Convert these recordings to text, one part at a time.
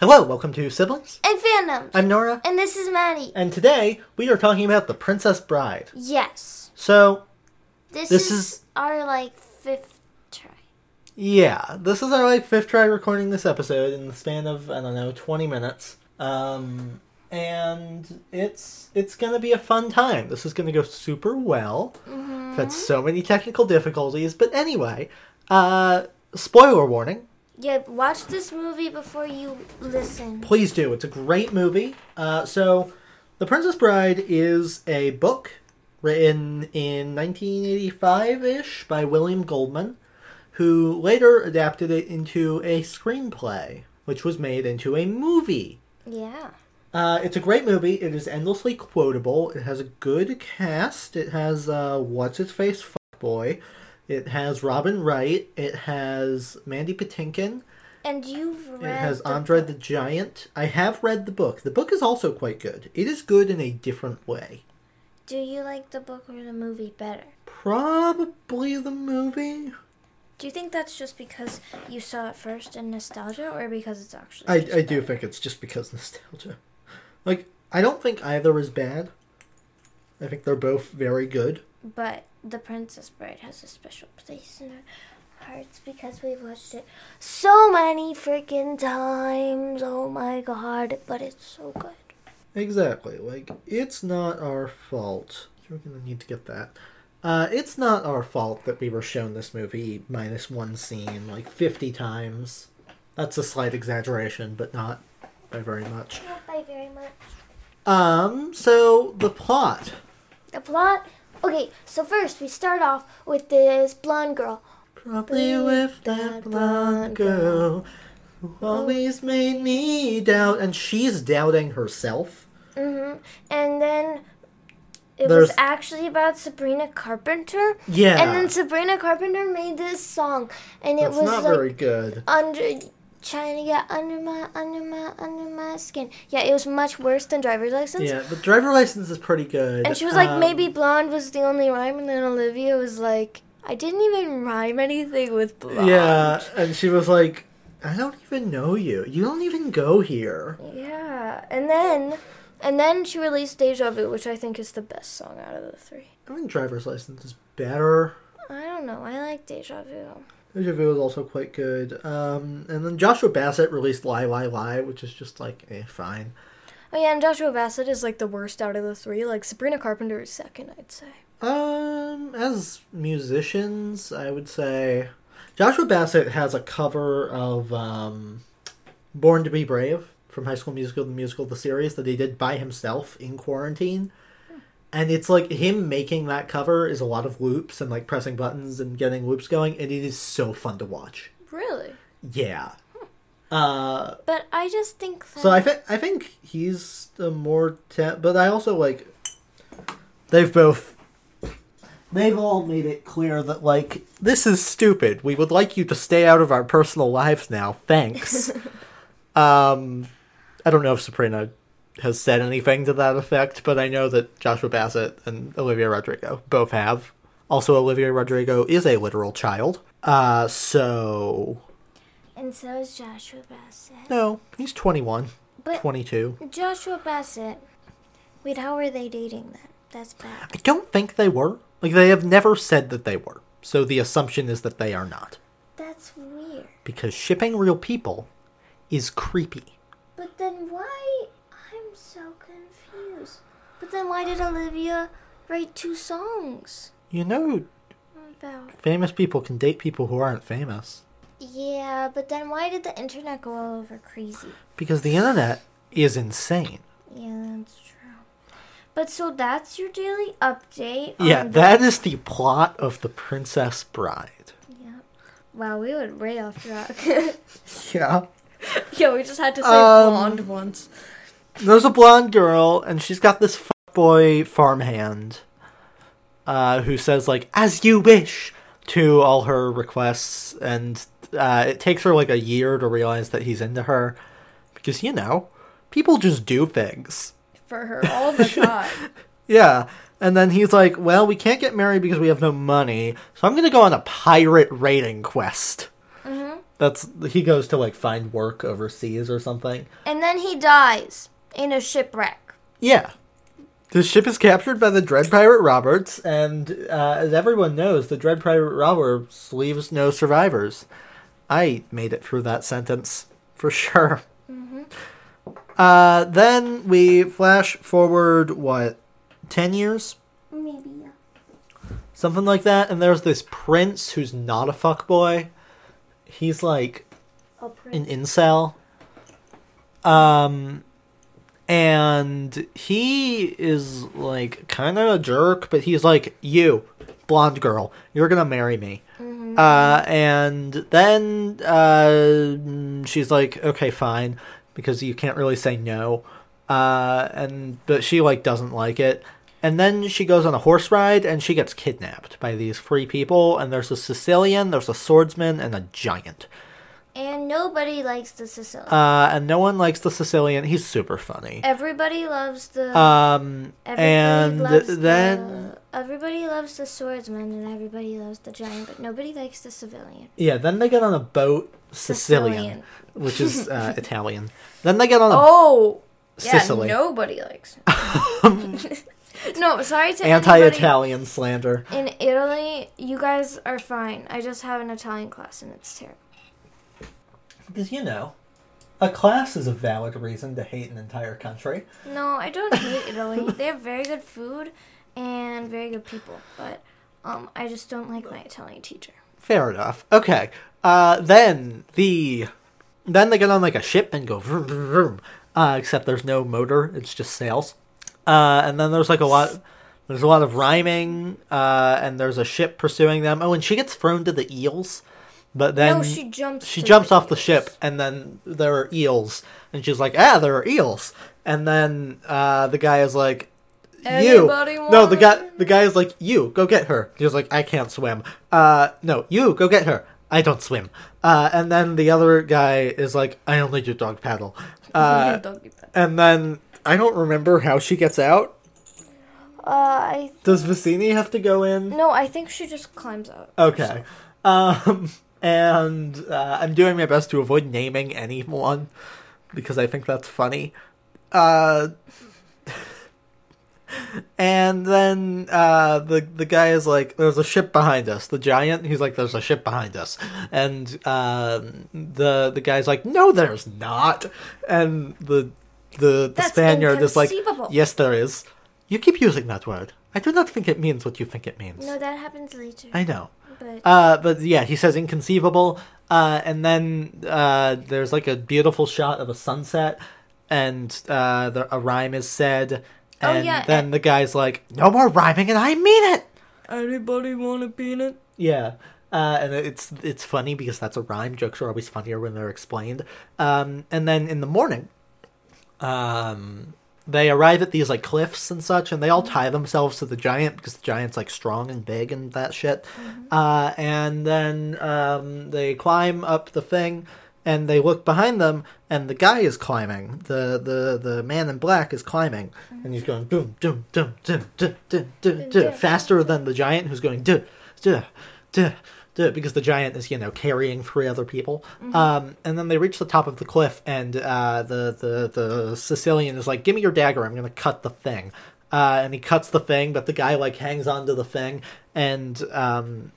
Hello, welcome to Siblings. and fandoms. I'm Nora, and this is Maddie. and today we are talking about The Princess Bride. Yes. So, This, This is, is- our like fifth try. yeah, this is our like fifth try recording this episode in the span of I don't know twenty minutes. Um, and it's it's gonna be a fun time. This is gonna go super well. Mm-hmm. We've had so many technical difficulties, but anyway, uh, spoiler warning. Yeah, watch this movie before you listen. Please do. It's a great movie. Uh, so, The Princess Bride is a book written in 1985 ish by William Goldman, who later adapted it into a screenplay, which was made into a movie. Yeah. Uh, it's a great movie. It is endlessly quotable. It has a good cast. It has uh, what's his face fuck boy. It has Robin Wright. It has Mandy Patinkin. And you've read. It has Andre book. the Giant. I have read the book. The book is also quite good. It is good in a different way. Do you like the book or the movie better? Probably the movie. Do you think that's just because you saw it first in nostalgia, or because it's actually? I, I do think it's just because nostalgia. Like, I don't think either is bad. I think they're both very good. But The Princess Bride has a special place in our hearts because we've watched it so many freaking times. Oh my god, but it's so good. Exactly. Like, it's not our fault. You're gonna need to get that. Uh, it's not our fault that we were shown this movie minus one scene like 50 times. That's a slight exaggeration, but not by very much. Not by very much. Um, so the plot. The plot. Okay, so first we start off with this blonde girl. Probably with that blonde girl who always made me doubt, and she's doubting herself. hmm And then it There's- was actually about Sabrina Carpenter. Yeah. And then Sabrina Carpenter made this song, and it That's was not like very good. under trying to get under my under my under my skin. Yeah, it was much worse than driver's license. Yeah, the driver license is pretty good. And she was like, Um, maybe blonde was the only rhyme, and then Olivia was like, I didn't even rhyme anything with blonde. Yeah, and she was like, I don't even know you. You don't even go here. Yeah, and then, and then she released Deja Vu, which I think is the best song out of the three. I think driver's license is better. I don't know. I like Deja Vu. Deja Vu is also quite good. Um, and then Joshua Bassett released Lie, Lie, Lie, which is just like, eh, fine. Oh yeah, and Joshua Bassett is like the worst out of the three. Like Sabrina Carpenter is second, I'd say. Um, as musicians, I would say Joshua Bassett has a cover of um, "Born to Be Brave" from High School Musical, the musical, the series that he did by himself in quarantine. And it's like him making that cover is a lot of loops and like pressing buttons and getting loops going, and it is so fun to watch. Really? Yeah. Uh, But I just think that. so I think I think he's the more ta- but I also like they've both they've all made it clear that like this is stupid. We would like you to stay out of our personal lives now. Thanks. um I don't know if Sabrina has said anything to that effect, but I know that Joshua Bassett and Olivia Rodrigo both have. Also Olivia Rodrigo is a literal child. Uh so and so is Joshua Bassett. no, he's 21, But 22. Joshua Bassett. Wait, how are they dating then? That's bad. I don't think they were. Like they have never said that they were. So the assumption is that they are not. That's weird. Because shipping real people is creepy. But then why? I'm so confused. But then why did Olivia write two songs You know, about? famous people can date people who aren't famous. Yeah, but then why did the internet go all over crazy? Because the internet is insane. Yeah, that's true. But so that's your daily update. Yeah, the- that is the plot of The Princess Bride. Yeah. Wow, we went way off track. Yeah. yeah, we just had to say Um, blonde once. There's a blonde girl, and she's got this boy farmhand uh, who says, like, as you wish to all her requests, and uh, it takes her, like, a year to realize that he's into her. Because, you know, people just do things. For her all the time. Yeah. And then he's like, well, we can't get married because we have no money, so I'm going to go on a pirate raiding quest. hmm That's he goes to like find work overseas or something. And then he dies in a shipwreck. Yeah. The ship is captured by the Dread Pirate Roberts, and uh, as everyone knows, the Dread Pirate Roberts leaves no survivors. I made it through that sentence for sure. Uh, then we flash forward, what, 10 years? Maybe, yeah. Something like that, and there's this prince who's not a fuckboy. He's like an incel. Um, and he is like kind of a jerk, but he's like, you, blonde girl, you're gonna marry me. Uh, and then uh, she's like, okay, fine, because you can't really say no. Uh, and but she like doesn't like it. And then she goes on a horse ride and she gets kidnapped by these three people. And there's a Sicilian, there's a swordsman, and a giant. And nobody likes the Sicilian. Uh, and no one likes the Sicilian. He's super funny. everybody loves the. Um, everybody and loves then the, everybody loves the swordsman and everybody loves the giant, but nobody likes the civilian. yeah, then they get on a boat, Sicilian, Sicilian. which is uh, Italian. Then they get on a Oh, yeah, Sicily. nobody likes. no, sorry to anti-Italian slander. in Italy. You guys are fine. I just have an Italian class and it's terrible. Because you know, a class is a valid reason to hate an entire country. No, I don't hate Italy. They have very good food and very good people, but um, I just don't like my Italian teacher. Fair enough. Okay. Uh, then the then they get on like a ship and go vroom, vroom, vroom. Uh, except there's no motor; it's just sails. Uh, and then there's like a lot. There's a lot of rhyming, uh, and there's a ship pursuing them. Oh, and she gets thrown to the eels, but then no, she jumps. she jumps the off the ship, and then there are eels, and she's like, "Ah, there are eels." And then uh, the guy is like, "You." No, the guy the guy is like, "You go get her." He's like, "I can't swim." Uh, no, you go get her. I don't swim. Uh, and then the other guy is like, "I only do dog paddle." Uh, Doggy paddle. and then I don't remember how she gets out. Uh, I Does Vizzini have to go in? no, I think she just climbs out. Okay. Um, and uh, I'm doing my best to avoid naming anyone because I think that's funny. Uh, and then uh, the the guy is like, "There's a ship behind us." The giant, he's like, "There's a ship behind us," and um, the the guy's like, "No, there's not." And the the the Spaniard is like, "Yes, there is." You keep using that word. I do not think it means what you think it means. No, that happens later. I know. But Uh, but yeah, he says inconceivable. Uh, and then uh, there's like a beautiful shot of a sunset, and uh, the, a rhyme is said. Oh, And yeah, then and- the guy's like, "No more rhyming," and I mean it. anybody want a peanut? Yeah. Uh, and it's it's funny because that's a rhyme. Jokes are always funnier when they're explained. Um, and then in the morning, um, they arrive at these like cliffs and such, and they all tie themselves to the giant because the giant's like strong and big and that shit. Mm-hmm. Uh, and then um, they climb up the thing, and they look behind them, and the guy is climbing. the the The man in black is climbing, mm-hmm. and he's going boom, boom, boom, boom, boom, boom, boom, faster than the giant, who's going duh, duh, duh duh, because the giant is you know carrying three other people. Um, and then they reach the top of the cliff, and uh, the the the Sicilian is like, "Give me your dagger. I'm gonna cut the thing." Uh, and he cuts the thing, but the guy like hangs onto the thing, and um,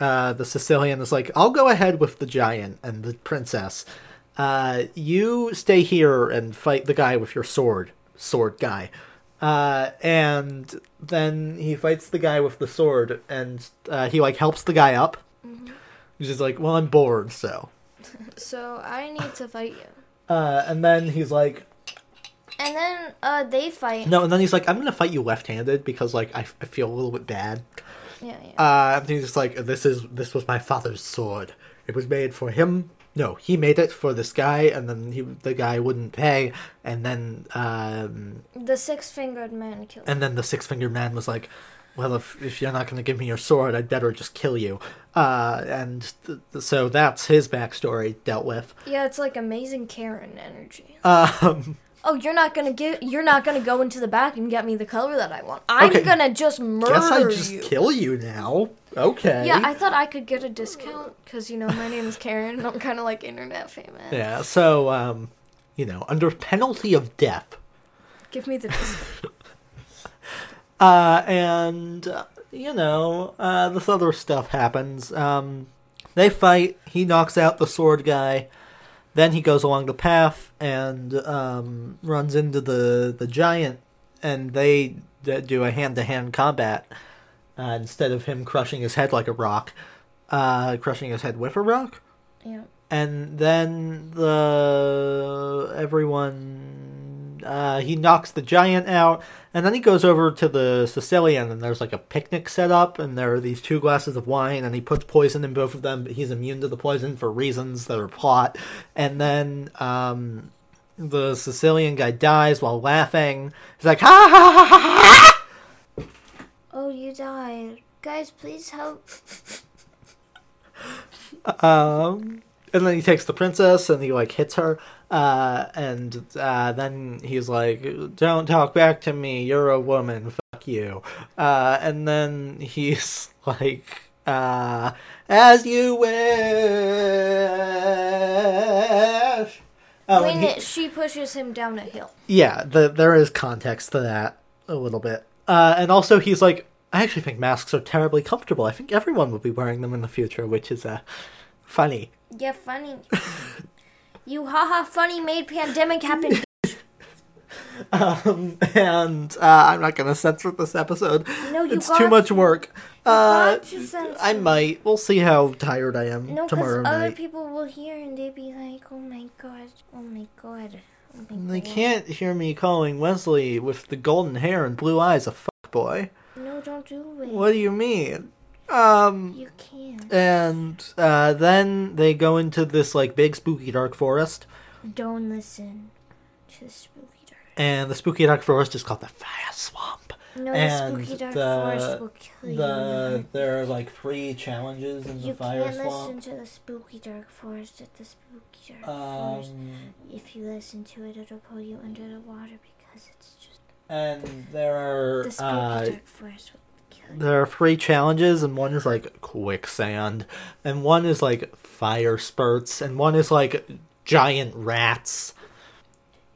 uh, the Sicilian is like, "I'll go ahead with the giant and the princess. Uh, you stay here and fight the guy with your sword, sword guy." Uh, and then he fights the guy with the sword, and uh, he like helps the guy up. He's just like, "Well, I'm bored, so." So I need to fight you. Uh, and then he's like, And then uh, they fight. "No," and then he's like, "I'm gonna fight you left-handed because like I, I feel a little bit bad." Yeah, yeah. Uh, and he's just like, "This is this was my father's sword. It was made for him. No, he made it for this guy, and then he the guy wouldn't pay, and then um, the six-fingered man killed. and then the six-fingered man was like." Well, if, if you're not going to give me your sword, I'd better just kill you. Uh, and th- th- so that's his backstory dealt with. yeah, it's like amazing Karen energy. Um, Oh, you're not gonna get. You're not gonna go into the back and get me the color that I want. I'm Okay. gonna just murder Guess I just you. kill you now. Okay. Yeah, I thought I could get a discount because you know my name is Karen and I'm kind of like internet famous. Yeah, so um, you know, under penalty of death. Give me the discount. Uh, and uh, you know, uh, this other stuff happens. Um, they fight. He knocks out the sword guy. Then he goes along the path and um, runs into the the giant, and they d- do a hand to hand combat uh, instead of him crushing his head like a rock, uh, crushing his head with a rock. yeah. and then the everyone uh, he knocks the giant out and then he goes over to the sicilian and there's like a picnic set up and there are these two glasses of wine and he puts poison in both of them but he's immune to the poison for reasons that are plot and then um, the sicilian guy dies while laughing he's like ha ha ha ha ha Oh, you died, guys. Please help. Um, and then he takes the princess and he like hits her. Uh, and uh, then he's like, "Don't talk back to me. You're a woman. Fuck you." Uh, and then he's like, uh, "As you wish." Oh, when he- she pushes him down a hill. yeah, the, there is context to that a little bit. Uh, and also, he's like, I actually think masks are terribly comfortable. I think everyone will be wearing them in the future, which is uh, funny. Yeah, funny. you haha funny made pandemic happen. Um, and uh, I'm not going to censor this episode. No, you it's too much to. work. Uh, got to censor I might. We'll see how tired I am No, because tomorrow other people will hear and they'd be like, "Oh my god, oh my god, oh my They god." can't hear me calling Wesley with the golden hair and blue eyes a fuck boy. No, don't do it. What do you mean? Um, You can't. and uh, then they go into this like big spooky dark forest, Don't listen to the spooky dark. and the spooky dark forest is called the Fire Swamp. No, And the spooky dark the- forest will kill The you. there are like three challenges in the Fire Swamp. You can't listen to the spooky dark forest at the spooky dark forest. Um, If you listen to it, it'll pull you under the water because it's just and there are the spooky uh, dark forest will you. There are three challenges, and one is like quicksand, and one is like fire spurts, and one is like giant rats.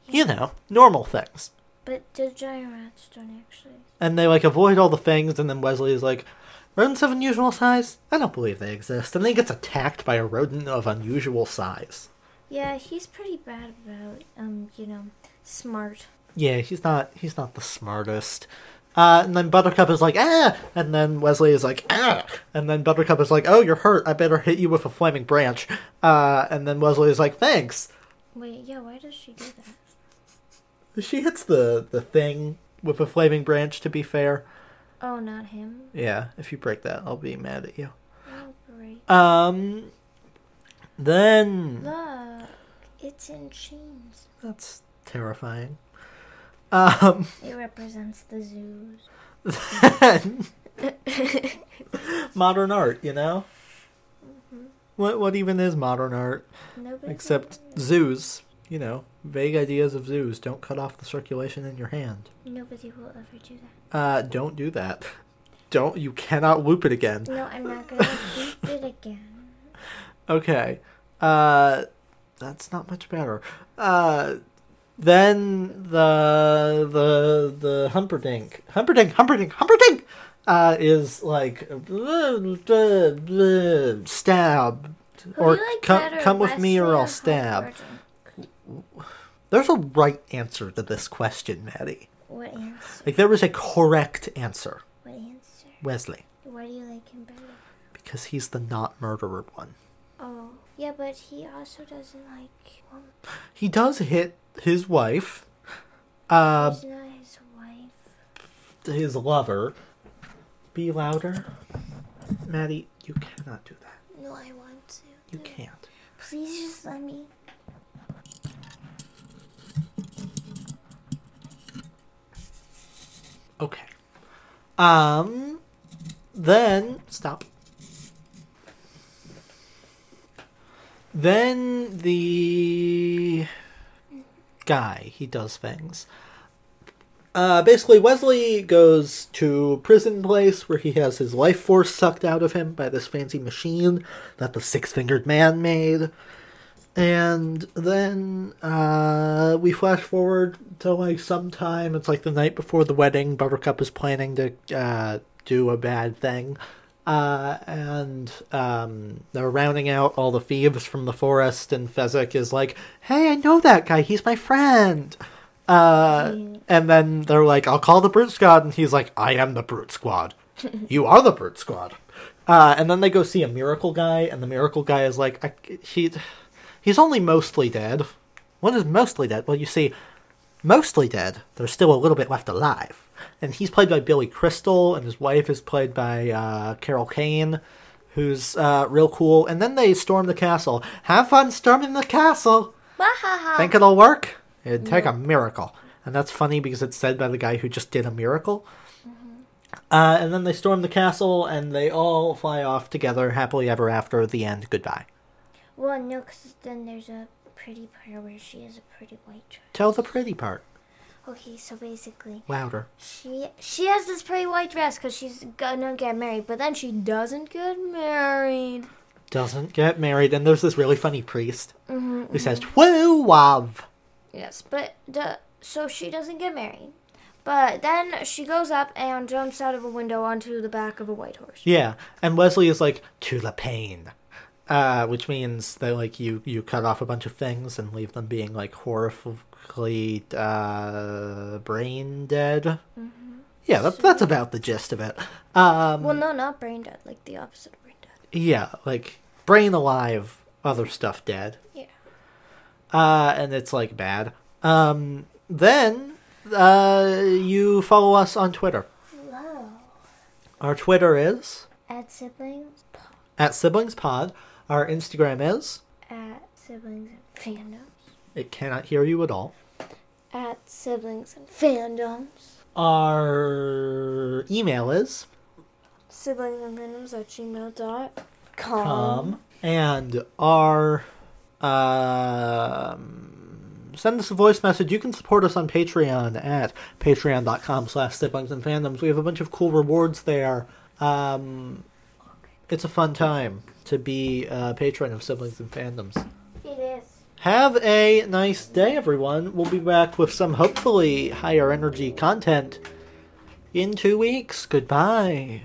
You know, normal things. But the giant rats don't actually. And they like avoid all the things, and then Wesley is like, rodents of unusual size? I don't believe they exist. And then he gets attacked by a rodent of unusual size. Yeah, he's pretty bad about um, you know, smart. Yeah, he's not he's not the smartest. Uh, and then Buttercup is like, ah! And then Wesley is like, ah! And then Buttercup is like, oh, you're hurt. I better hit you with a flaming branch. Uh, and then Wesley is like, thanks. Wait, yeah, why does she do that? She hits the, the thing with a flaming branch, to be fair. Oh, not him. Yeah, if you break that, I'll be mad at you. Um, then. Look, it's in chains. That's terrifying. Um, It represents the zoos. then. modern art, you know? What, what even is modern art? Nobody. Except zoos. You know, vague ideas of zoos. Don't cut off the circulation in your hand. Nobody will ever do that. Uh, don't do that. Don't. You cannot loop it again. No, I'm not gonna keep it again. Okay. Uh, that's not much better. Uh, then the the the Humperdink Humperdinck, Humperdinck, Humperdinck, uh, is like blah, blah, blah, stab, or like come come with me or I'll stab. There's a right answer to this question, Maddie. What answer? Like there is a correct answer, What answer? Wesley, Why do you like him better? because he's the not murderer one. Oh, yeah, but he also doesn't like. Well, He does hit his wife, uh, his wife. his lover. Be louder, Maddie. You cannot do that. No, I want to. You can't. Please just let me. Okay. Um. Then stop. Then the guy. He does things. Uh, basically, Wesley goes to prison place where he has his life force sucked out of him by this fancy machine that the six fingered man made. And then uh, we flash forward to like sometime. It's like the night before the wedding. Buttercup is planning to uh, do a bad thing. Uh, and um, they're rounding out all the thieves from the forest, and Fezzik is like, "Hey, I know that guy. He's my friend." Uh, and then they're like, "I'll call the Brute Squad," and he's like, "I am the Brute Squad. you are the Brute Squad." Uh, and then they go see a Miracle Guy, and the Miracle Guy is like, I, "He, he's only mostly dead." What is mostly dead? Well, you see, mostly dead. There's still a little bit left alive and he's played by Billy Crystal, and his wife is played by uh, Carol Kane, who's uh, real cool. And then they storm the castle. Have fun storming the castle. Think it'll work? It'd take a miracle, and that's funny because it's said by the guy who just did a miracle. Uh, and then they storm the castle, and they all fly off together, happily ever after. The end. Goodbye. Well, no, because then there's a pretty part where she has a pretty white dress. Tell the pretty part Okay, so basically, louder. she she has this pretty white dress because she's gonna get married, but then she doesn't get married. Doesn't get married, and there's this really funny priest Mm-hmm, who says, "Woo love." Yes, but the so she doesn't get married. But then she goes up and jumps out of a window onto the back of a white horse. Yeah, and Wesley is like to the pain, uh, which means that like you you cut off a bunch of things and leave them being like horrifically uh, brain dead. Yeah, that, that's about the gist of it. Um, Well, no, not brain dead, like the opposite of brain dead. yeah, like brain alive, other stuff dead. Yeah. Uh, and it's like bad. Um, then uh, you follow us on Twitter. Hello. Our Twitter is At siblings, at Siblings Pod. Our Instagram is. at siblings and fandoms, It cannot hear you at all. at siblings and fandoms, Our email is siblings and fandoms at gmail gmail.com. um, and our um, send us a voice message. You can support us on Patreon at patreon.com slash siblings and fandoms. We have a bunch of cool rewards there. Um, it's a fun time to be a patron of siblings and fandoms. It is. Have a nice day, everyone. We'll be back with some hopefully higher energy content in two weeks. Goodbye.